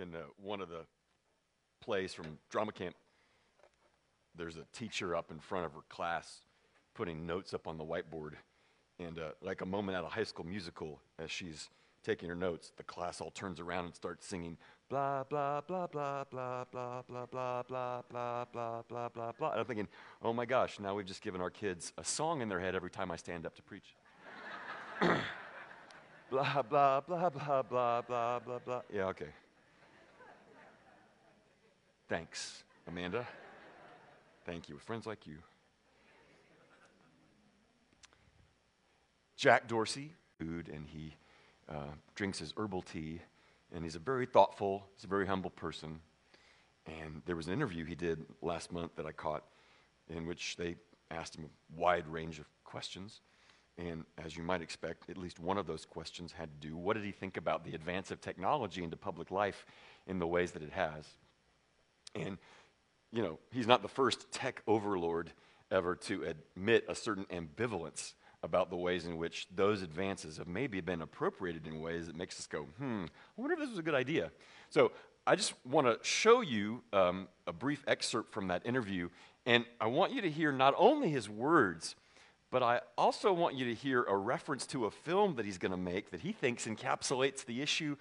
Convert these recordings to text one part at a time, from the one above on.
in uh, one of the plays from drama camp, there's a teacher up in front of her class putting notes up on the whiteboard. And uh, like a moment out of high school musical, as she's taking her notes, the class all turns around and starts singing blah, blah, blah, blah, blah, blah, blah, blah, blah, blah, blah, blah, blah, blah. And I'm thinking, oh my gosh, now we've just given our kids a song in their head every time I stand up to preach. blah, blah, blah, blah, blah, blah, blah, blah. Yeah, okay. Thanks, Amanda. Thank you. With friends like you. Jack Dorsey, food, and he uh, drinks his herbal tea, and he's a very thoughtful, he's a very humble person. And there was an interview he did last month that I caught in which they asked him a wide range of questions. And as you might expect, at least one of those questions had to do what did he think about the advance of technology into public life in the ways that it has? And, you know, he's not the first tech overlord ever to admit a certain ambivalence about the ways in which those advances have maybe been appropriated in ways that makes us go, hmm, I wonder if this was a good idea. So I just want to show you um, a brief excerpt from that interview, and I want you to hear not only his words, but I also want you to hear a reference to a film that he's going to make that he thinks encapsulates the issue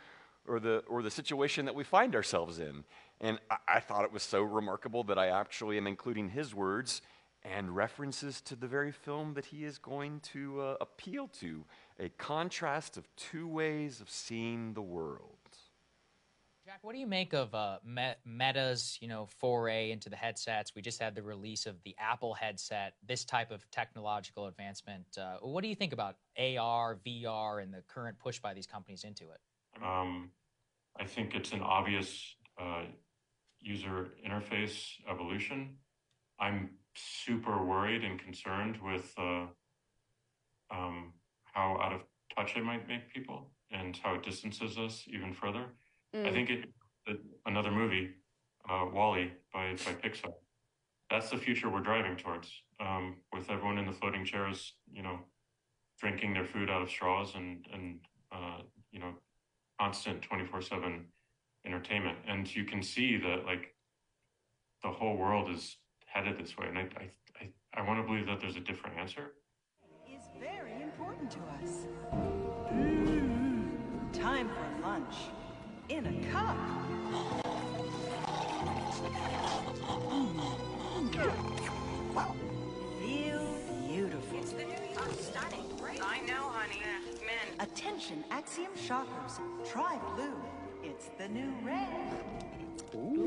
or the, or the situation that we find ourselves in. And I, I thought it was so remarkable that I actually am including his words and references to the very film that he is going to uh, appeal to a contrast of two ways of seeing the world. Jack, what do you make of uh, Meta's, you know, foray into the headsets? We just had the release of the Apple headset. This type of technological advancement. Uh, what do you think about AR, VR, and the current push by these companies into it? Um, I think it's an obvious uh, user interface evolution. I'm super worried and concerned with uh, um, how out of touch it might make people and how it distances us even further. Mm. I think it, it another movie, uh, WALL-E by by Pixar. That's the future we're driving towards. Um, with everyone in the floating chairs, you know, drinking their food out of straws and and uh, you know, constant twenty four seven entertainment. And you can see that like the whole world is headed this way. And I, I, I, I want to believe that there's a different answer. Is very important to us. Mm, time for lunch. In a cup. Feel beautiful. It's the new year. Stunning, right? I know, honey. Men. Attention, Axiom shoppers. Try blue. It's the new red. Ooh.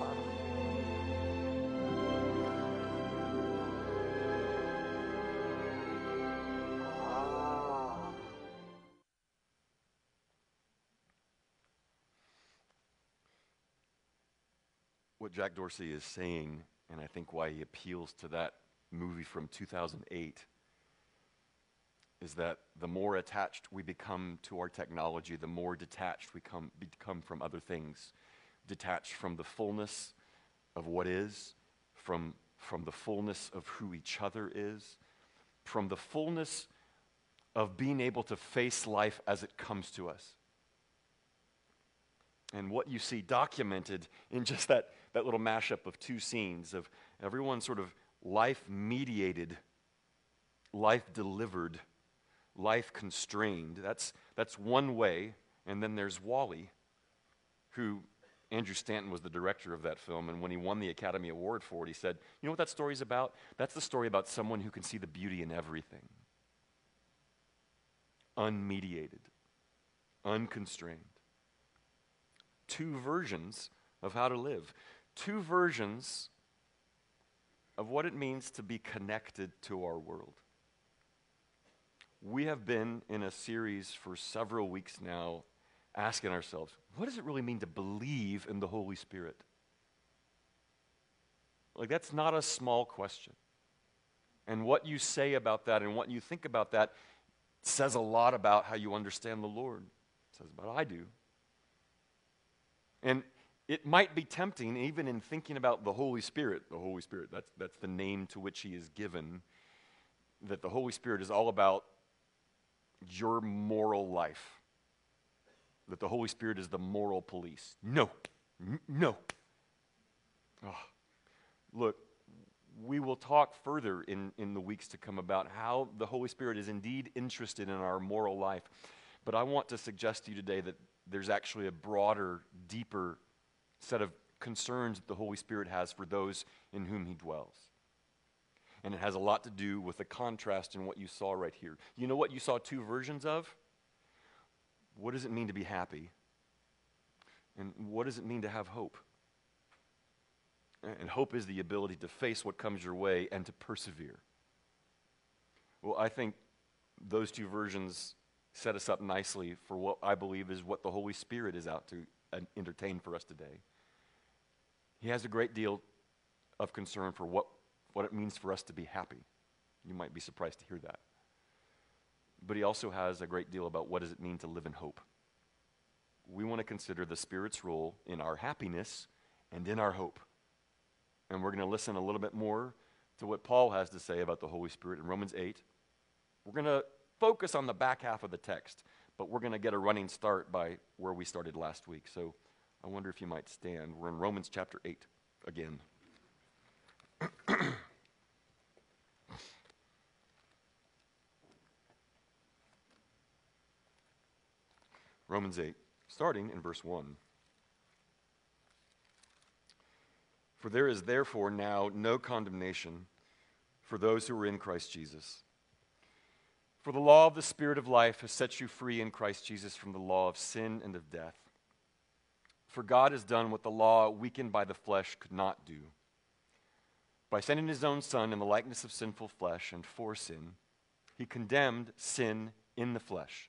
Ah. what Jack Dorsey is saying, and I think why he appeals to that movie from 2008, is that the more attached we become to our technology, the more detached we come, become from other things, detached from the fullness of what is, from, from the fullness of who each other is, from the fullness of being able to face life as it comes to us. and what you see documented in just that, that little mashup of two scenes of everyone sort of life mediated, life delivered, life constrained. That's, that's one way. And then there's WALL-E, who Andrew Stanton was the director of that film, and when he won the Academy Award for it, he said, You know what that story's about? That's the story about someone who can see the beauty in everything. Unmediated, unconstrained. Two versions of how to live, two versions of what it means to be connected to our world. We have been in a series for several weeks now asking ourselves, what does it really mean to believe in the Holy Spirit? Like, that's not a small question. And what you say about that and what you think about that says a lot about how you understand the Lord. It says about I do. And it might be tempting, even in thinking about the Holy Spirit, the Holy Spirit, that's, that's the name to which He is given, that the Holy Spirit is all about your moral life that the Holy Spirit is the moral police. No, no. Oh. Look, we will talk further in, in the weeks to come about how the Holy Spirit is indeed interested in our moral life. But I want to suggest to you today that there's actually a broader, deeper set of concerns that the Holy Spirit has for those in whom He dwells. And it has a lot to do with the contrast in what you saw right here. You know what you saw two versions of? What does it mean to be happy? And what does it mean to have hope? And hope is the ability to face what comes your way and to persevere. Well, I think those two versions set us up nicely for what I believe is what the Holy Spirit is out to uh, entertain for us today. He has a great deal of concern for what, what it means for us to be happy. You might be surprised to hear that but he also has a great deal about what does it mean to live in hope. We want to consider the Spirit's role in our happiness and in our hope. And we're going to listen a little bit more to what Paul has to say about the Holy Spirit in Romans 8. We're going to focus on the back half of the text, but we're going to get a running start by where we started last week. So I wonder if you might stand. We're in Romans chapter 8 again. Romans 8, starting in verse 1. For there is therefore now no condemnation for those who are in Christ Jesus. For the law of the Spirit of life has set you free in Christ Jesus from the law of sin and of death. For God has done what the law, weakened by the flesh, could not do. By sending his own Son in the likeness of sinful flesh and for sin, he condemned sin in the flesh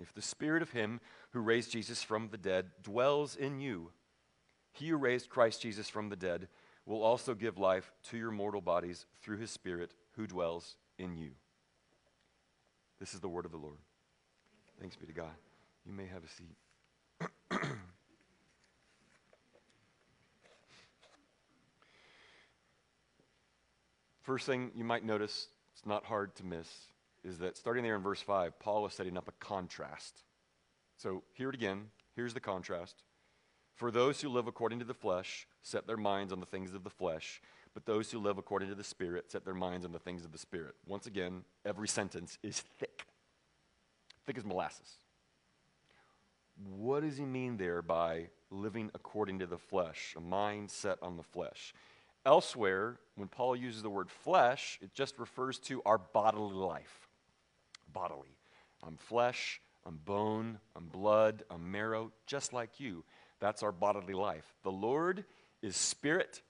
If the spirit of him who raised Jesus from the dead dwells in you, he who raised Christ Jesus from the dead will also give life to your mortal bodies through his spirit who dwells in you. This is the word of the Lord. Thanks be to God. You may have a seat. First thing you might notice, it's not hard to miss is that starting there in verse 5, Paul is setting up a contrast. So, hear it again. Here's the contrast. For those who live according to the flesh set their minds on the things of the flesh, but those who live according to the Spirit set their minds on the things of the Spirit. Once again, every sentence is thick, thick as molasses. what does he mean there by living according to the flesh, a mind set on the flesh? Elsewhere, when Paul uses the word flesh, it just refers to our bodily life. Bodily. I'm flesh, I'm bone, I'm blood, I'm marrow, just like you. That's our bodily life. The Lord is spirit,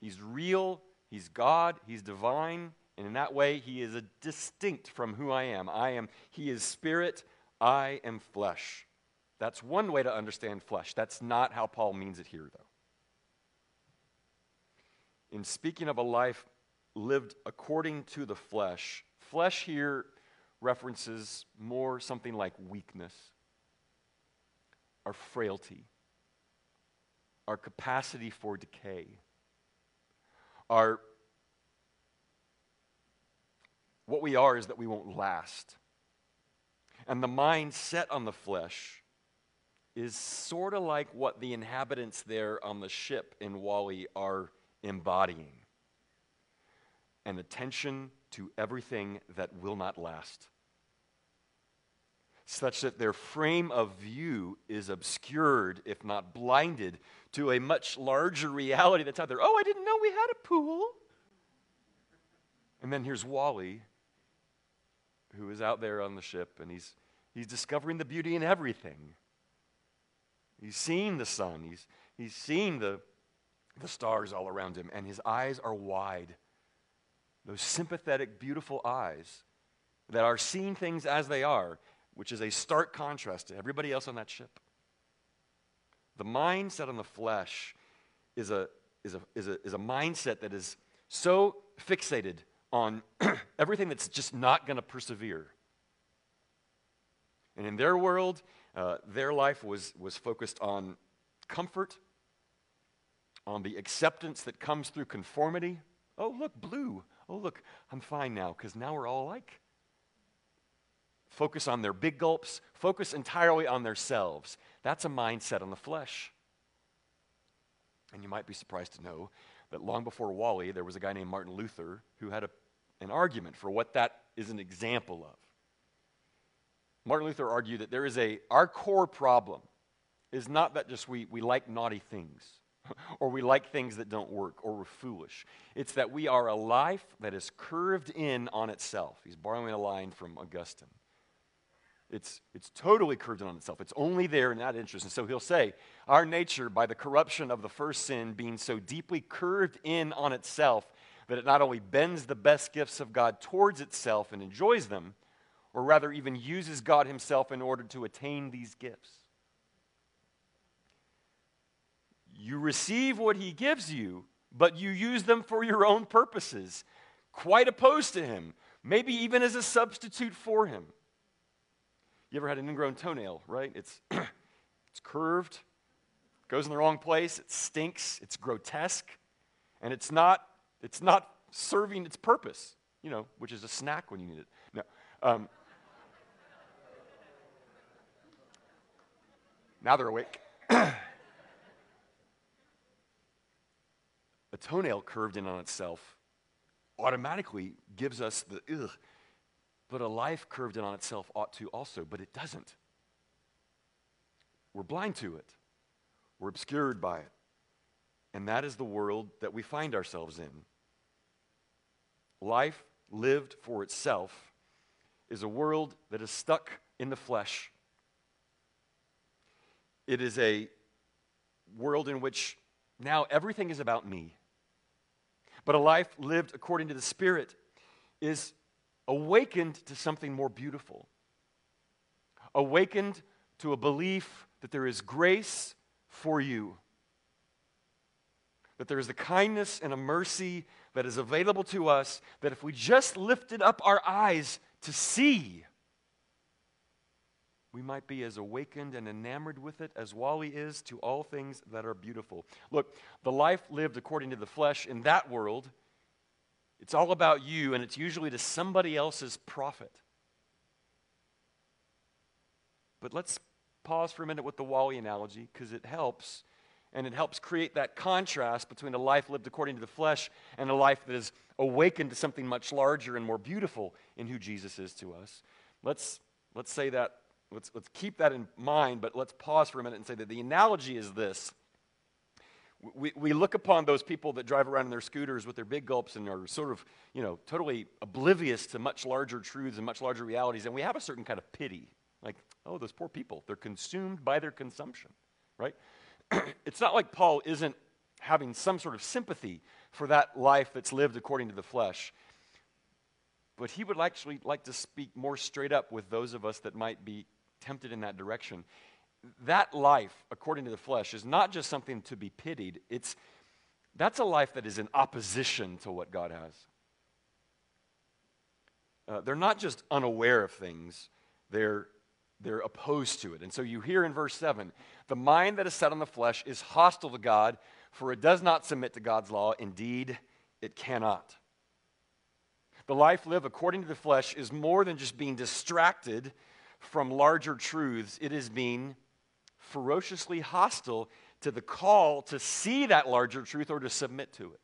He's real, He's God, He's divine, and in that way, He is distinct from who I am. I am, He is spirit, I am flesh. That's one way to understand flesh. That's not how Paul means it here, though. In speaking of a life lived according to the flesh, flesh here references more something like weakness, our frailty, our capacity for decay, our what we are is that we won't last. And the mind set on the flesh is sort of like what the inhabitants there on the ship in WALL-E are embodying an attention to everything that will not last, such that their frame of view is obscured, if not blinded, to a much larger reality that's out there. Oh, I didn't know we had a pool. And then here's WALL-E, who is out there on the ship, and he's, he's discovering the beauty in everything. He's seeing the sun, he's, he's seeing the, the stars all around him, and his eyes are wide. Those sympathetic, beautiful eyes that are seeing things as they are, which is a stark contrast to everybody else on that ship. The mindset on the flesh is a, is a, is a, is a mindset that is so fixated on everything that's just not going to persevere. And in their world, uh, their life was, was focused on comfort, on the acceptance that comes through conformity. Oh, look, blue. Oh, look, I'm fine now because now we're all alike. Focus on their big gulps, focus entirely on themselves. That's a mindset on the flesh. And you might be surprised to know that long before WALL-E, there was a guy named Martin Luther who had a, an argument for what that is an example of. Martin Luther argued that there is a, our core problem is not that just we, we like naughty things or we like things that don't work or we're foolish. It's that we are a life that is curved in on itself. He's borrowing a line from Augustine. It's, it's totally curved in on itself. It's only there in that interest. And so he'll say, Our nature, by the corruption of the first sin, being so deeply curved in on itself that it not only bends the best gifts of God towards itself and enjoys them, or rather even uses God Himself in order to attain these gifts. You receive what He gives you, but you use them for your own purposes, quite opposed to Him, maybe even as a substitute for Him. You ever had an ingrown toenail, right? It's, it's curved, goes in the wrong place, it stinks, it's grotesque, and it's not, it's not serving its purpose, you know, which is a snack when you need it. No. Um, Now they're awake. a toenail curved in on itself automatically gives us the ugh. But a life curved in on itself ought to also, but it doesn't. We're blind to it, we're obscured by it. And that is the world that we find ourselves in. Life lived for itself is a world that is stuck in the flesh it is a world in which now everything is about me. But a life lived according to the Spirit is awakened to something more beautiful, awakened to a belief that there is grace for you, that there is a kindness and a mercy that is available to us, that if we just lifted up our eyes to see, we might be as awakened and enamored with it as WALL-E is to all things that are beautiful. Look, the life lived according to the flesh in that world, it's all about you, and it's usually to somebody else's profit. But let's pause for a minute with the WALL-E analogy because it helps. And it helps create that contrast between a life lived according to the flesh and a life that is awakened to something much larger and more beautiful in who Jesus is to us. Let's, let's say that let's, let's keep that in mind, but let's pause for a minute and say that the analogy is this. We, we look upon those people that drive around in their scooters with their big gulps and are sort of, you know, totally oblivious to much larger truths and much larger realities, and we have a certain kind of pity. Like, oh, those poor people, they're consumed by their consumption, right? it's not like Paul isn't having some sort of sympathy for that life that's lived according to the flesh. But he would actually like to speak more straight up with those of us that might be tempted in that direction. That life, according to the flesh, is not just something to be pitied. It's that's a life that is in opposition to what God has. Uh, they're not just unaware of things, they're, they're opposed to it. And so you hear in verse 7 the mind that is set on the flesh is hostile to God, for it does not submit to God's law. Indeed, it cannot. The life lived according to the flesh is more than just being distracted from larger truths, it is being ferociously hostile to the call to see that larger truth or to submit to it.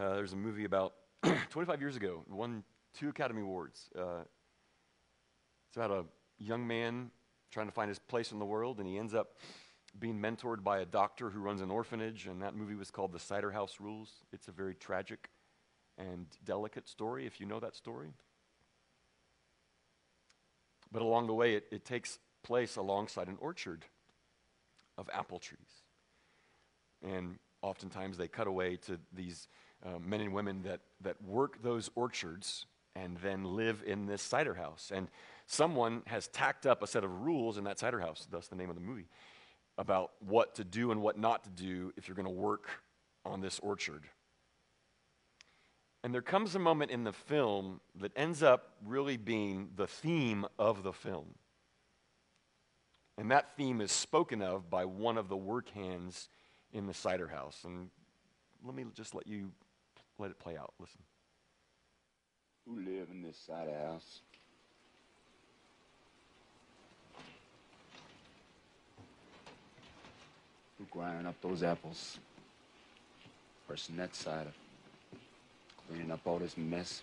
Uh, there's a movie about 25 years ago, won two Academy Awards. Uh, it's about a young man trying to find his place in the world, and he ends up being mentored by a doctor who runs an orphanage, and that movie was called The Cider House Rules. It's a very tragic and delicate story, if you know that story. But along the way, it, it takes place alongside an orchard of apple trees. And oftentimes they cut away to these uh, men and women that, that work those orchards and then live in this cider house. And someone has tacked up a set of rules in that cider house, thus the name of the movie, about what to do and what not to do if you're going to work on this orchard. And there comes a moment in the film that ends up really being the theme of the film. And that theme is spoken of by one of the work hands in the cider house. And let me just let you let it play out. Listen. Who live in this cider house? Who grinding up those apples? Pressing that cider. Cleaning up all this mess.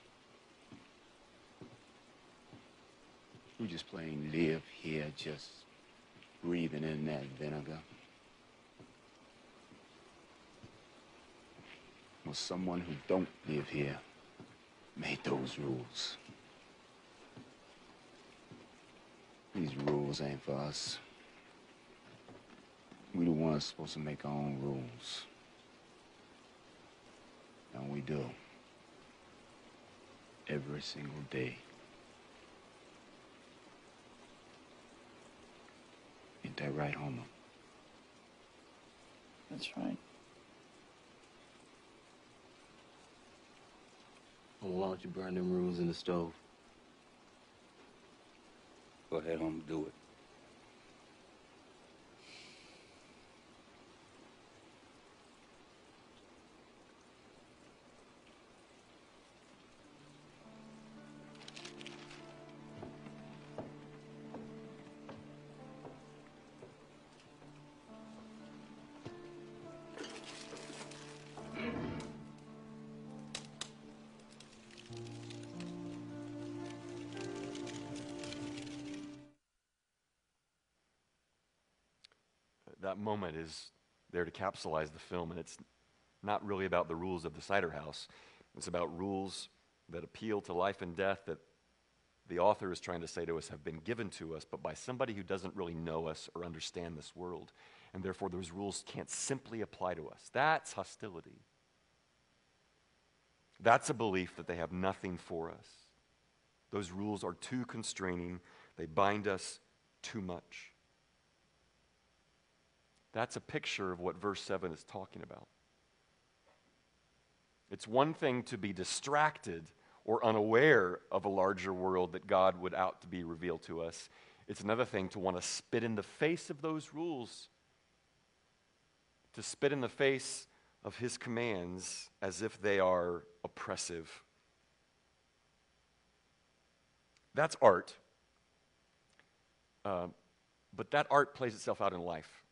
Who just plain live here, just breathing in that vinegar? Well, someone who don't live here made those rules. These rules ain't for us. We the ones supposed to make our own rules. And we do. Every single day. Ain't that right, Homer? That's right. Well, why don't you burn them rules in the stove? Go ahead, Homer, do it. That moment is there to capsulize the film, and it's not really about the rules of the cider house. It's about rules that appeal to life and death that the author is trying to say to us have been given to us, but by somebody who doesn't really know us or understand this world. And therefore, those rules can't simply apply to us. That's hostility. That's a belief that they have nothing for us. Those rules are too constraining, they bind us too much. That's a picture of what verse 7 is talking about. It's one thing to be distracted or unaware of a larger world that God would out to be revealed to us. It's another thing to want to spit in the face of those rules, to spit in the face of his commands as if they are oppressive. That's art. Uh, but that art plays itself out in life.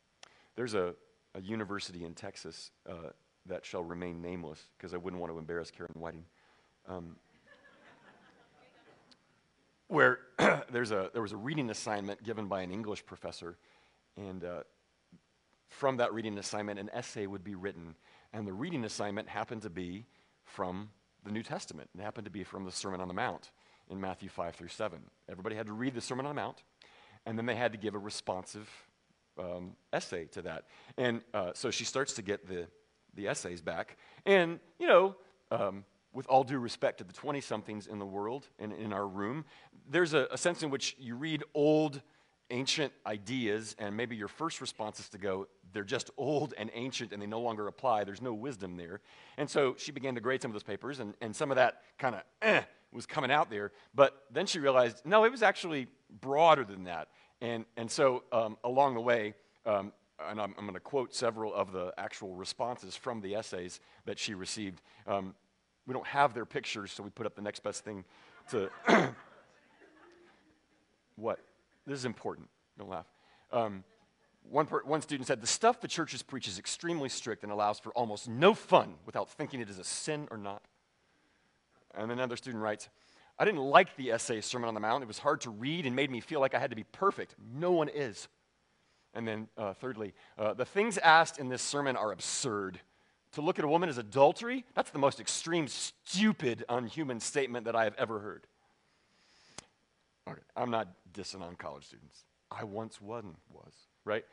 There's a, a university in Texas uh, that shall remain nameless because I wouldn't want to embarrass Karen Whiting. Um, where there's a, there was a reading assignment given by an English professor, and uh, from that reading assignment, an essay would be written. And the reading assignment happened to be from the New Testament. It happened to be from the Sermon on the Mount in Matthew 5 through 7. Everybody had to read the Sermon on the Mount, and then they had to give a responsive um, essay to that. And uh, so she starts to get the, the essays back. And, you know, um, with all due respect to the 20 somethings in the world and in our room, there's a, a sense in which you read old, ancient ideas, and maybe your first response is to go, they're just old and ancient and they no longer apply. There's no wisdom there. And so she began to grade some of those papers, and, and some of that kind of eh, was coming out there. But then she realized, no, it was actually broader than that. And, and so um, along the way, um, and I'm, I'm going to quote several of the actual responses from the essays that she received. Um, we don't have their pictures, so we put up the next best thing to. what? This is important. Don't laugh. Um, one, per, one student said, The stuff the churches preach is extremely strict and allows for almost no fun without thinking it is a sin or not. And another student writes, I didn't like the essay Sermon on the Mount. It was hard to read and made me feel like I had to be perfect. No one is. And then, uh, thirdly, uh, the things asked in this sermon are absurd. To look at a woman as adultery, that's the most extreme, stupid, unhuman statement that I have ever heard. Okay, I'm not dissing on college students. I once one was, right?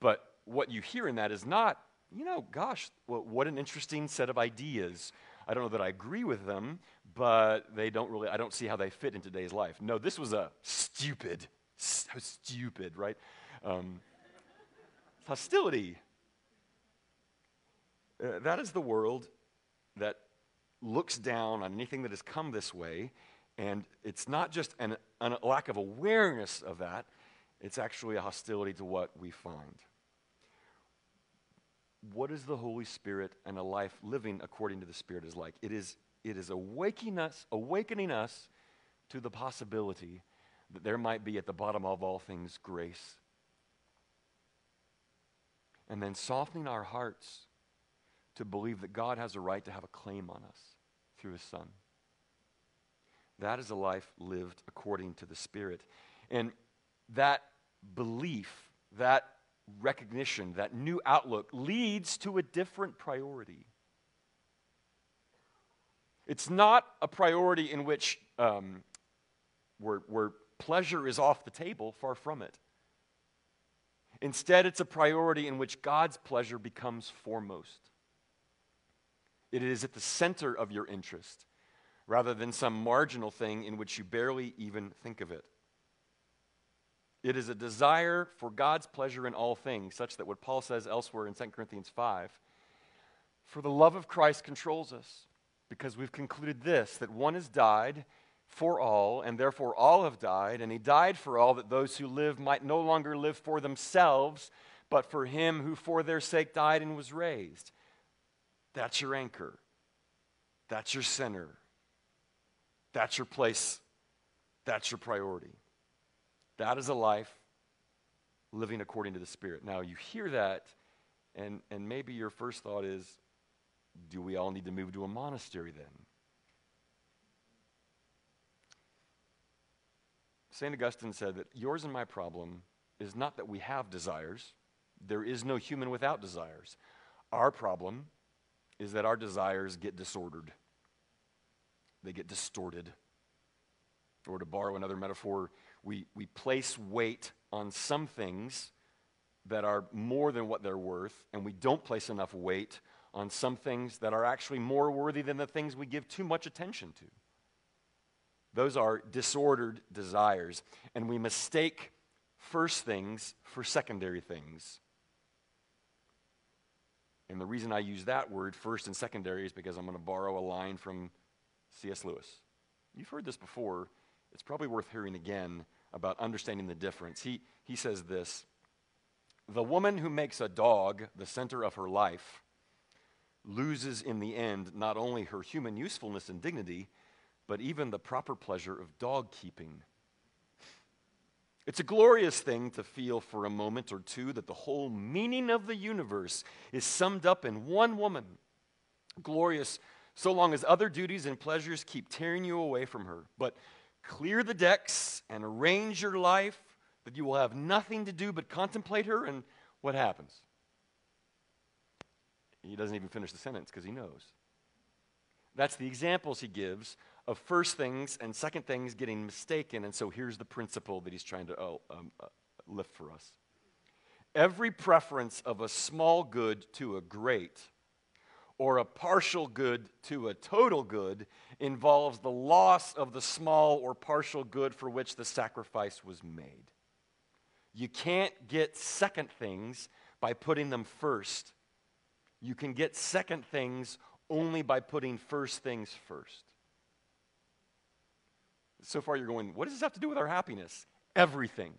But what you hear in that is not, you know, gosh, well, what an interesting set of ideas. I don't know that I agree with them, but they don't really, I don't see how they fit in today's life. No, this was a stupid, so stupid, right? Um, hostility. Uh, that is the world that looks down on anything that has come this way, and it's not just an, an, a lack of awareness of that, it's actually a hostility to what we find. What is the Holy Spirit and a life living according to the Spirit is like? It is, it is awakening us, awakening us to the possibility that there might be at the bottom of all things grace and then softening our hearts to believe that God has a right to have a claim on us through his son. That is a life lived according to the Spirit. And that belief, that recognition, that new outlook leads to a different priority. It's not a priority in which um, where, where pleasure is off the table, far from it. Instead, it's a priority in which God's pleasure becomes foremost. It is at the center of your interest rather than some marginal thing in which you barely even think of it. It is a desire for God's pleasure in all things, such that what Paul says elsewhere in 2 Corinthians 5 for the love of Christ controls us, because we've concluded this that one has died for all, and therefore all have died, and he died for all that those who live might no longer live for themselves, but for him who for their sake died and was raised. That's your anchor. That's your center. That's your place. That's your priority. That is a life living according to the Spirit. Now, you hear that, and, and maybe your first thought is do we all need to move to a monastery then? St. Augustine said that yours and my problem is not that we have desires. There is no human without desires. Our problem is that our desires get disordered, they get distorted. Or to borrow another metaphor, we, we place weight on some things that are more than what they're worth, and we don't place enough weight on some things that are actually more worthy than the things we give too much attention to. Those are disordered desires. And we mistake first things for secondary things. And the reason I use that word, first and secondary, is because I'm going to borrow a line from C.S. Lewis. You've heard this before. It's probably worth hearing again about understanding the difference. He, he says this The woman who makes a dog the center of her life loses in the end not only her human usefulness and dignity but even the proper pleasure of dog keeping. It's a glorious thing to feel for a moment or two that the whole meaning of the universe is summed up in one woman. Glorious so long as other duties and pleasures keep tearing you away from her. But clear the decks and arrange your life, that you will have nothing to do but contemplate her, and what happens? He doesn't even finish the sentence because he knows. That's the examples he gives of first things and second things getting mistaken. And so here's the principle that he's trying to oh, um, uh, lift for us. Every preference of a small good to a great or a partial good to a total good involves the loss of the small or partial good for which the sacrifice was made. You can't get second things by putting them first. You can get second things only by putting first things first. So far, you're going, what does this have to do with our happiness? Everything.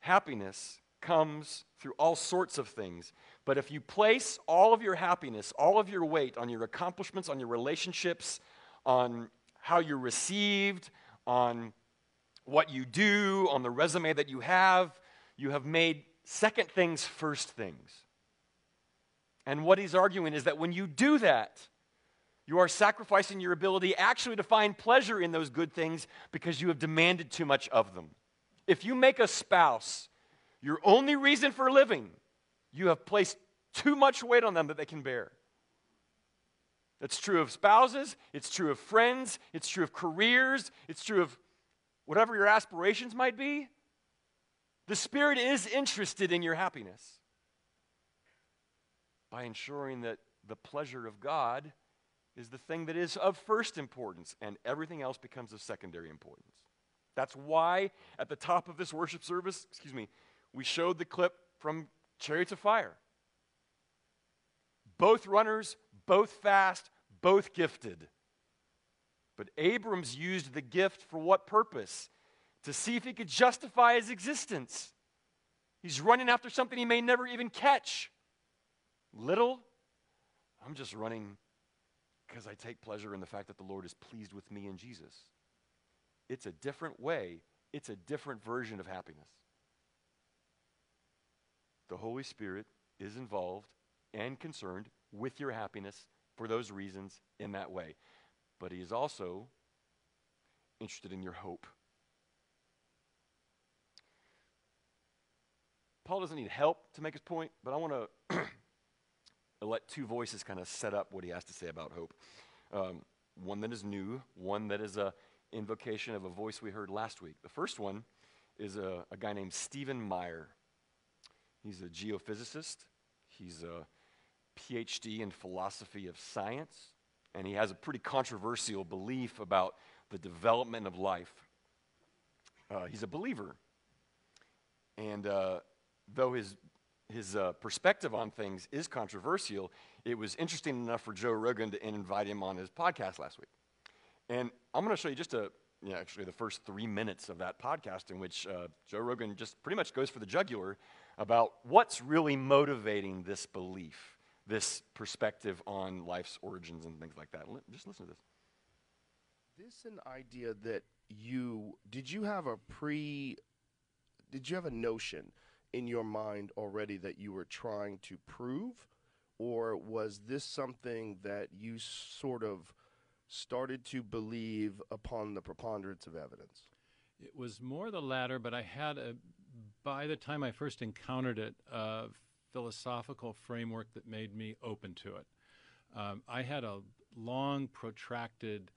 Happiness comes through all sorts of things. But if you place all of your happiness, all of your weight on your accomplishments, on your relationships, on how you're received, on what you do, on the resume that you have, you have made second things first things. And what he's arguing is that when you do that, you are sacrificing your ability actually to find pleasure in those good things because you have demanded too much of them. If you make a spouse your only reason for living, you have placed too much weight on them that they can bear. That's true of spouses, it's true of friends, it's true of careers, it's true of whatever your aspirations might be. The Spirit is interested in your happiness by ensuring that the pleasure of God is the thing that is of first importance, and everything else becomes of secondary importance. That's why at the top of this worship service, excuse me, we showed the clip from Chariots of Fire. Both runners, both fast, both gifted. But Abrahams used the gift for what purpose? To see if he could justify his existence. He's running after something he may never even catch. Liddell, I'm just running because I take pleasure in the fact that the Lord is pleased with me in Jesus. It's a different way, it's a different version of happiness. The Holy Spirit is involved and concerned with your happiness for those reasons in that way. But He is also interested in your hope. Paul doesn't need help to make his point, but I want to let two voices kind of set up what he has to say about hope. Um, one that is new, one that is a invocation of a voice we heard last week. The first one is a, a guy named Stephen Meyer. He's a geophysicist. He's a PhD in philosophy of science, and he has a pretty controversial belief about the development of life. Uh, he's a believer, and uh, though his his uh, perspective on things is controversial, it was interesting enough for Joe Rogan to invite him on his podcast last week. And I'm going to show you just a, you know, actually the first three minutes of that podcast in which uh, Joe Rogan just pretty much goes for the jugular about what's really motivating this belief, this perspective on life's origins and things like that. Just listen to this. This an idea that you did you have a pre did you have a notion in your mind already that you were trying to prove? Or was this something that you sort of started to believe upon the preponderance of evidence? It was more the latter, but I had a, by the time I first encountered it, a philosophical framework that made me open to it. Um, I had a long, protracted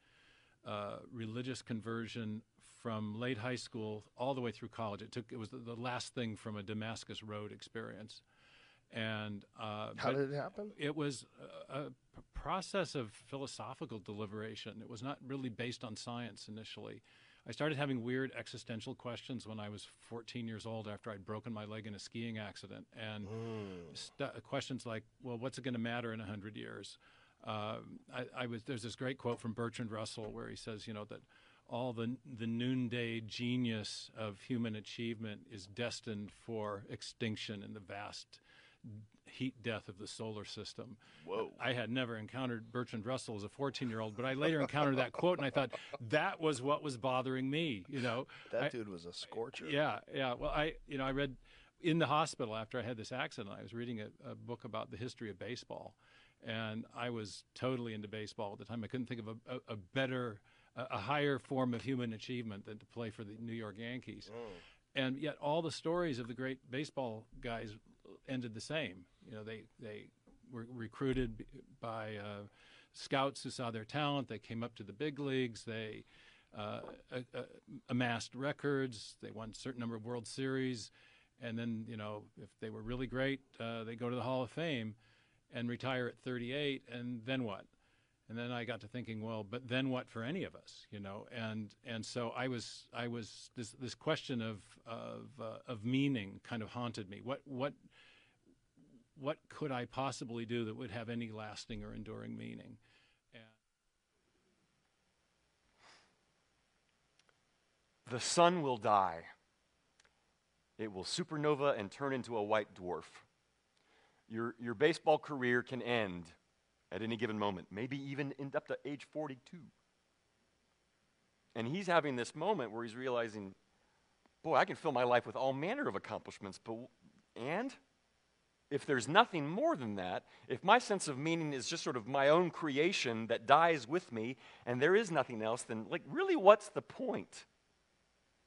uh, religious conversion from late high school all the way through college. It took it was the, last thing from a Damascus Road experience. And uh, how did it happen? It was a, a, process of philosophical deliberation. It was not really based on science initially. I started having weird existential questions when I was 14 years old after I'd broken my leg in a skiing accident, and mm. st- questions like, "Well, what's it going to matter in 100 years?" Uh, I, I was there's this great quote from Bertrand Russell where he says, you know, that all the, the noonday genius of human achievement is destined for extinction in the vast heat death of the solar system. Whoa. I had never encountered Bertrand Russell as a 14 year old, but I later encountered that quote and I thought that was what was bothering me, you know. That I, dude was a scorcher. Yeah, yeah. Well, I, you know, I read in the hospital after I had this accident, I was reading a, a book about the history of baseball and I was totally into baseball at the time. I couldn't think of a, a, a better, a, higher form of human achievement than to play for the New York Yankees. Oh. And yet, all the stories of the great baseball guys ended the same. You know, they they were recruited by uh, scouts who saw their talent. They came up to the big leagues. They uh, amassed records. They won a certain number of World Series, and then you know if they were really great, uh, they go to the Hall of Fame and retire at 38. And then what? And then I got to thinking, well, but then what for any of us, you know? And and so I was I was this this question of of uh, of meaning kind of haunted me. What what what could I possibly do that would have any lasting or enduring meaning? the sun will die. It will supernova and turn into a white dwarf. Your, your baseball career can end at any given moment, maybe even end up to age 42. And he's having this moment where he's realizing, boy, I can fill my life with all manner of accomplishments, but and if there's nothing more than that, if my sense of meaning is just sort of my own creation that dies with me and there is nothing else, then like really what's the point?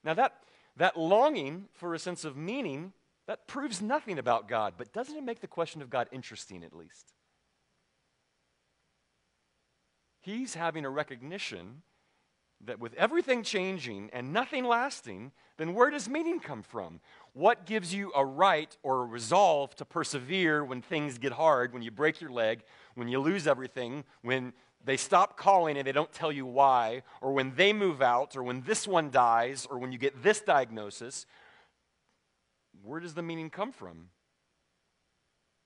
Now, that, that longing for a sense of meaning, that proves nothing about God, but doesn't it make the question of God interesting at least? He's having a recognition that with everything changing and nothing lasting, then where does meaning come from? What gives you a right or a resolve to persevere when things get hard, when you break your leg, when you lose everything, when they stop calling and they don't tell you why, or when they move out, or when this one dies, or when you get this diagnosis, where does the meaning come from?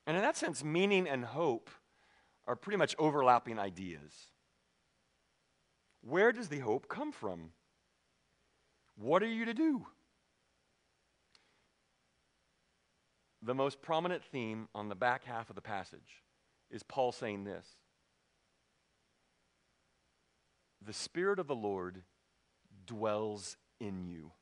And in that sense, meaning and hope are pretty much overlapping ideas. Where does the hope come from? What are you to do? The most prominent theme on the back half of the passage is Paul saying this the Spirit of the Lord dwells in you.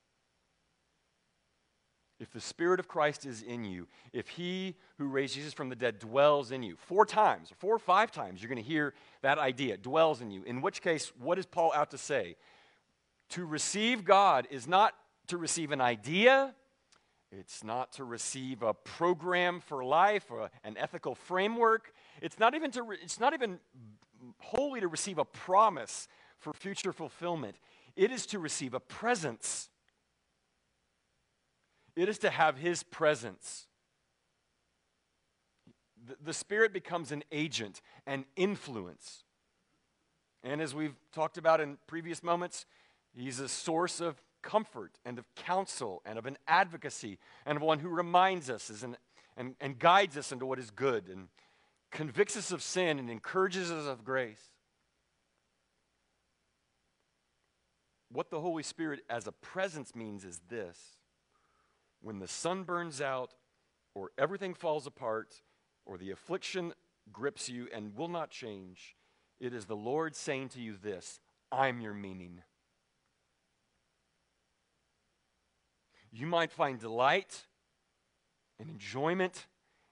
If the Spirit of Christ is in you, if He who raised Jesus from the dead dwells in you, four times, or four or five times, you're going to hear that idea dwells in you. In which case, what is Paul out to say? To receive God is not to receive an idea, it's not to receive a program for life or an ethical framework. It's not even to re- it's not even wholly to receive a promise for future fulfillment. It is to receive a presence. It is to have His presence. The, Spirit becomes an agent, an influence. And as we've talked about in previous moments, He's a source of comfort and of counsel and of an advocacy and of one who reminds us an, and, and guides us into what is good and convicts us of sin and encourages us of grace. What the Holy Spirit as a presence means is this when the sun burns out, or everything falls apart, or the affliction grips you and will not change, it is the Lord saying to you this I'm your meaning. You might find delight and enjoyment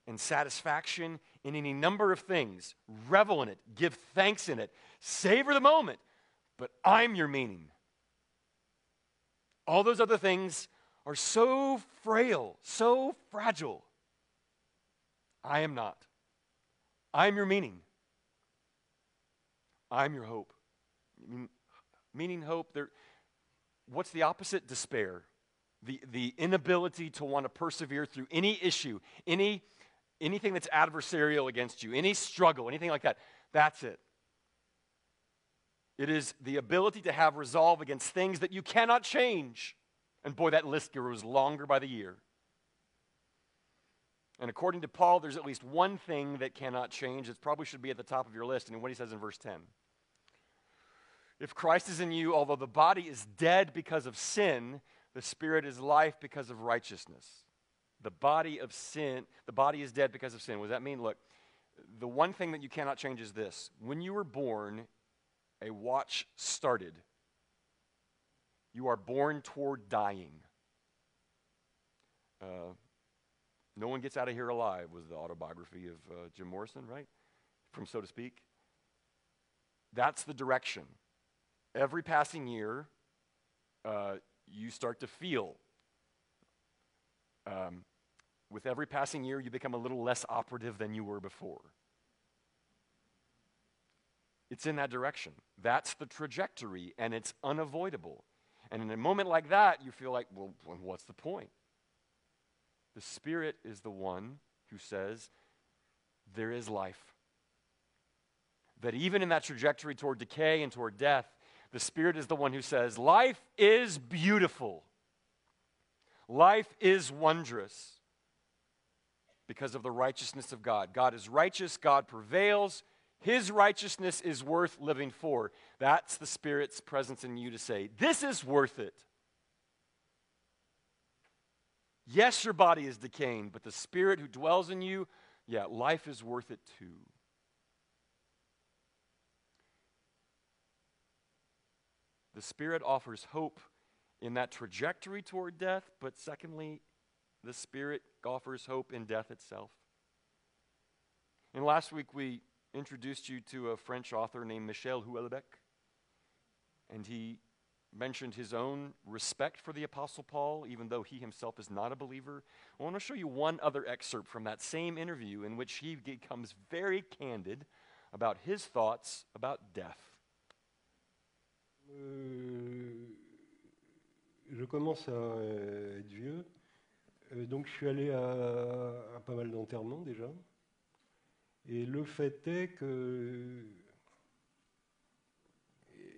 and satisfaction in any number of things. Revel in it, give thanks in it, savor the moment, but I'm your meaning. All those other things are so frail, so fragile. I am not. I'm your meaning. I'm your hope. Meaning, hope, what's the opposite? Despair. The, the inability to want to persevere through any issue, any, anything that's adversarial against you, any struggle, anything like that. That's it. It is the ability to have resolve against things that you cannot change. And boy, that list grows longer by the year. And according to Paul, there's at least one thing that cannot change. It probably should be at the top of your list, and what he says in verse 10. If Christ is in you, although the body is dead because of sin, the spirit is life because of righteousness. The body of sin, the body is dead because of sin. What does that mean? Look, the one thing that you cannot change is this. When you were born, a watch started. You are born toward dying. Uh, no one gets out of here alive was the autobiography of uh, Jim Morrison, right? from so to speak. That's the direction. Every passing year, uh, you start to feel. Um, with every passing year, you become a little less operative than you were before. It's in that direction. That's the trajectory, and it's unavoidable. And in a moment like that, you feel like, well, what's the point? The Spirit is the one who says, there is life. That even in that trajectory toward decay and toward death, the Spirit is the one who says, life is beautiful. Life is wondrous because of the righteousness of God. God is righteous, God prevails, His righteousness is worth living for. That's the Spirit's presence in you to say, This is worth it. Yes, your body is decaying, but the Spirit who dwells in you, yeah, life is worth it too. The Spirit offers hope in that trajectory toward death, but secondly, the Spirit offers hope in death itself. And last week we introduced you to a French author named Michel Houellebecq, and he mentioned his own respect for the Apostle Paul, even though he himself is not a believer. I want to show you one other excerpt from that same interview in which he becomes very candid about his thoughts about death. Euh, je commence à être vieux, euh, donc je suis allé à, à pas mal d'enterrements déjà. Et le fait est que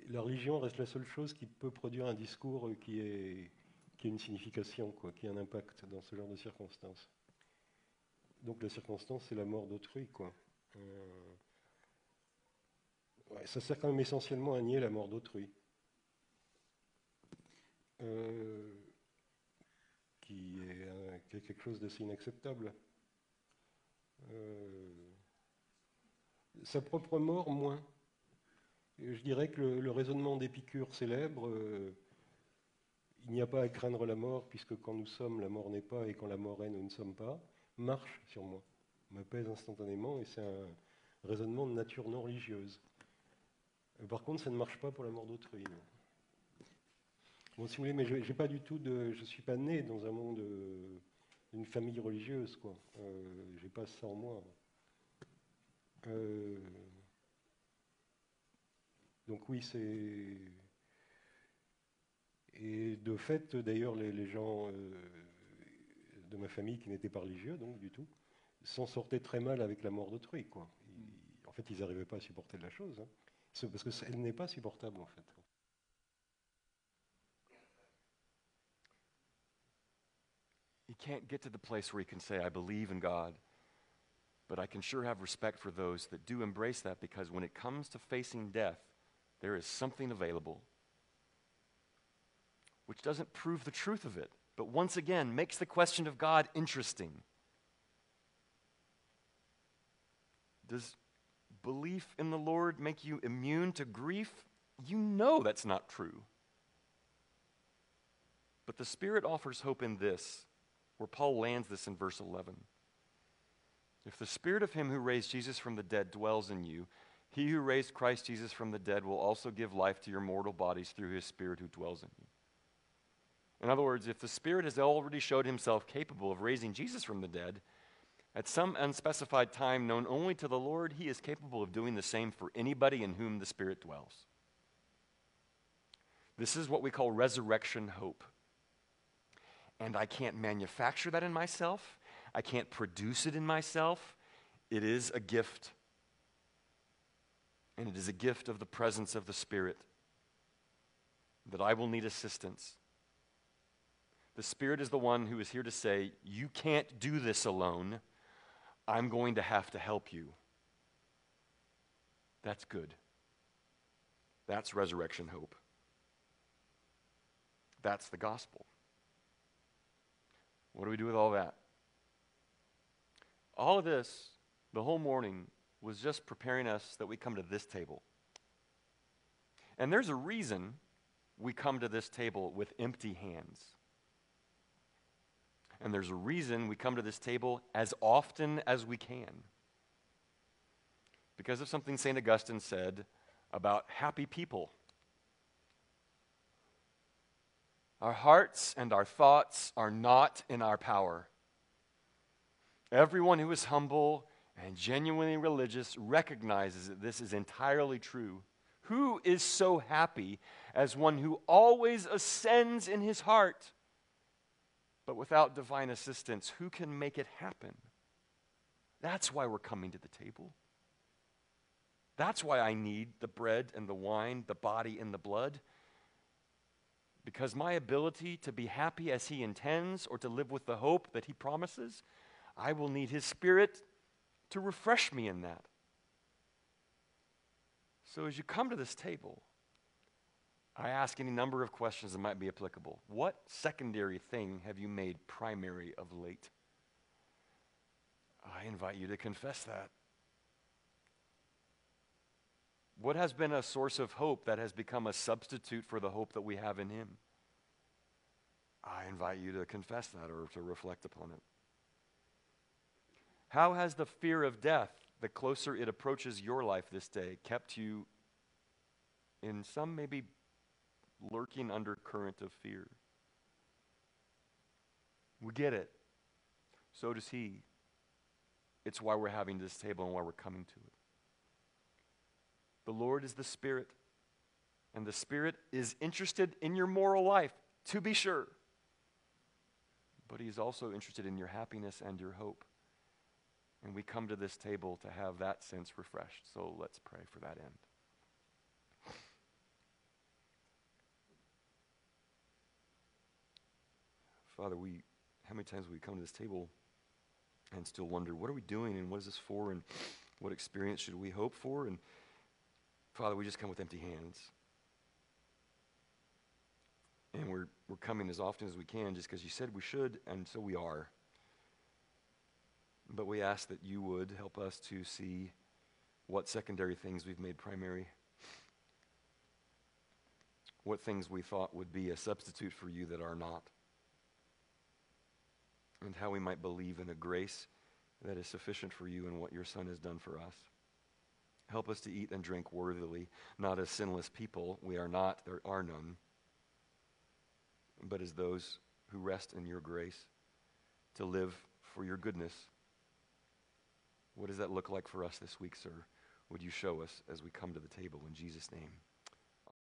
la religion reste la seule chose qui peut produire un discours qui, est, qui a une signification, quoi, qui a un impact dans ce genre de circonstances. Donc la circonstance, c'est la mort d'autrui. Quoi. Euh, ça sert quand même essentiellement à nier la mort d'autrui. Qui, est, euh, qui, est, quelque chose d'assez inacceptable. Euh, sa propre mort, moins. je dirais que le, raisonnement d'Épicure célèbre, euh, il n'y a pas à craindre la mort, puisque quand nous sommes, la mort n'est pas, et quand la mort est, nous ne sommes pas, marche sur moi, m'apaise instantanément, et c'est un raisonnement de nature non religieuse. Par contre, ça ne marche pas pour la mort d'autrui. Bon, si vous voulez, mais je n'ai pas du tout. Je suis pas né dans un monde euh, d'une famille religieuse, quoi. Euh, j'ai pas ça en moi. Euh, donc oui, c'est. Et de fait, d'ailleurs, les, gens euh, de ma famille qui n'étaient pas religieux, donc du tout, s'en sortaient très mal avec la mort d'autrui, quoi. En fait, ils n'arrivaient pas à supporter la chose, hein. parce qu'elle n'est pas supportable, en fait. You can't get to the place where you can say, I believe in God, but I can sure have respect for those that do embrace that because when it comes to facing death, there is something available which doesn't prove the truth of it, but once again makes the question of God interesting. Does belief in the Lord make you immune to grief? You know that's not true. But the Spirit offers hope in this where Paul lands this in verse 11. If the spirit of him who raised Jesus from the dead dwells in you, he who raised Christ Jesus from the dead will also give life to your mortal bodies through his spirit who dwells in you. In other words, if the spirit has already showed himself capable of raising Jesus from the dead, at some unspecified time known only to the Lord, he is capable of doing the same for anybody in whom the spirit dwells. This is what we call resurrection hope and I can't manufacture that in myself. I can't produce it in myself. It is a gift. And it is a gift of the presence of the Spirit that I will need assistance. The Spirit is the one who is here to say, You can't do this alone. I'm going to have to help you. That's good. That's resurrection hope. That's the gospel. What do we do with all that? All of this, the whole morning, was just preparing us that we come to this table. And there's a reason we come to this table with empty hands. And there's a reason we come to this table as often as we can. because of something St. Augustine said about happy people. Our hearts and our thoughts are not in our power. Everyone who is humble and genuinely religious recognizes that this is entirely true. Who is so happy as one who always ascends in his heart? But without divine assistance, who can make it happen? That's why we're coming to the table. That's why I need the bread and the wine, the body and the blood. Because my ability to be happy as He intends or to live with the hope that He promises, I will need His Spirit to refresh me in that. So as you come to this table, I ask any number of questions that might be applicable. What secondary thing have you made primary of late? I invite you to confess that. What has been a source of hope that has become a substitute for the hope that we have in Him? I invite you to confess that or to reflect upon it. How has the fear of death, the closer it approaches your life this day, kept you in some maybe lurking undercurrent of fear? We get it. So does he. It's why we're having this table and why we're coming to it. The Lord is the Spirit, and the Spirit is interested in your moral life, to be sure. But He's also interested in your happiness and your hope. And we come to this table to have that sense refreshed. So let's pray for that end. Father, we how many times we come to this table and still wonder what are we doing and what is this for and what experience should we hope for and Father, we just come with empty hands. And we're, we're coming as often as we can just because you said we should, and so we are. But we ask that you would help us to see what secondary things we've made primary, what things we thought would be a substitute for you that are not, and how we might believe in a grace that is sufficient for you and what your Son has done for us. Help us to eat and drink worthily, not as sinless people. We are not, there are none, but as those who rest in your grace, to live for your goodness what does that look like for us this week, sir? Would you show us as we come to the table in Jesus' name?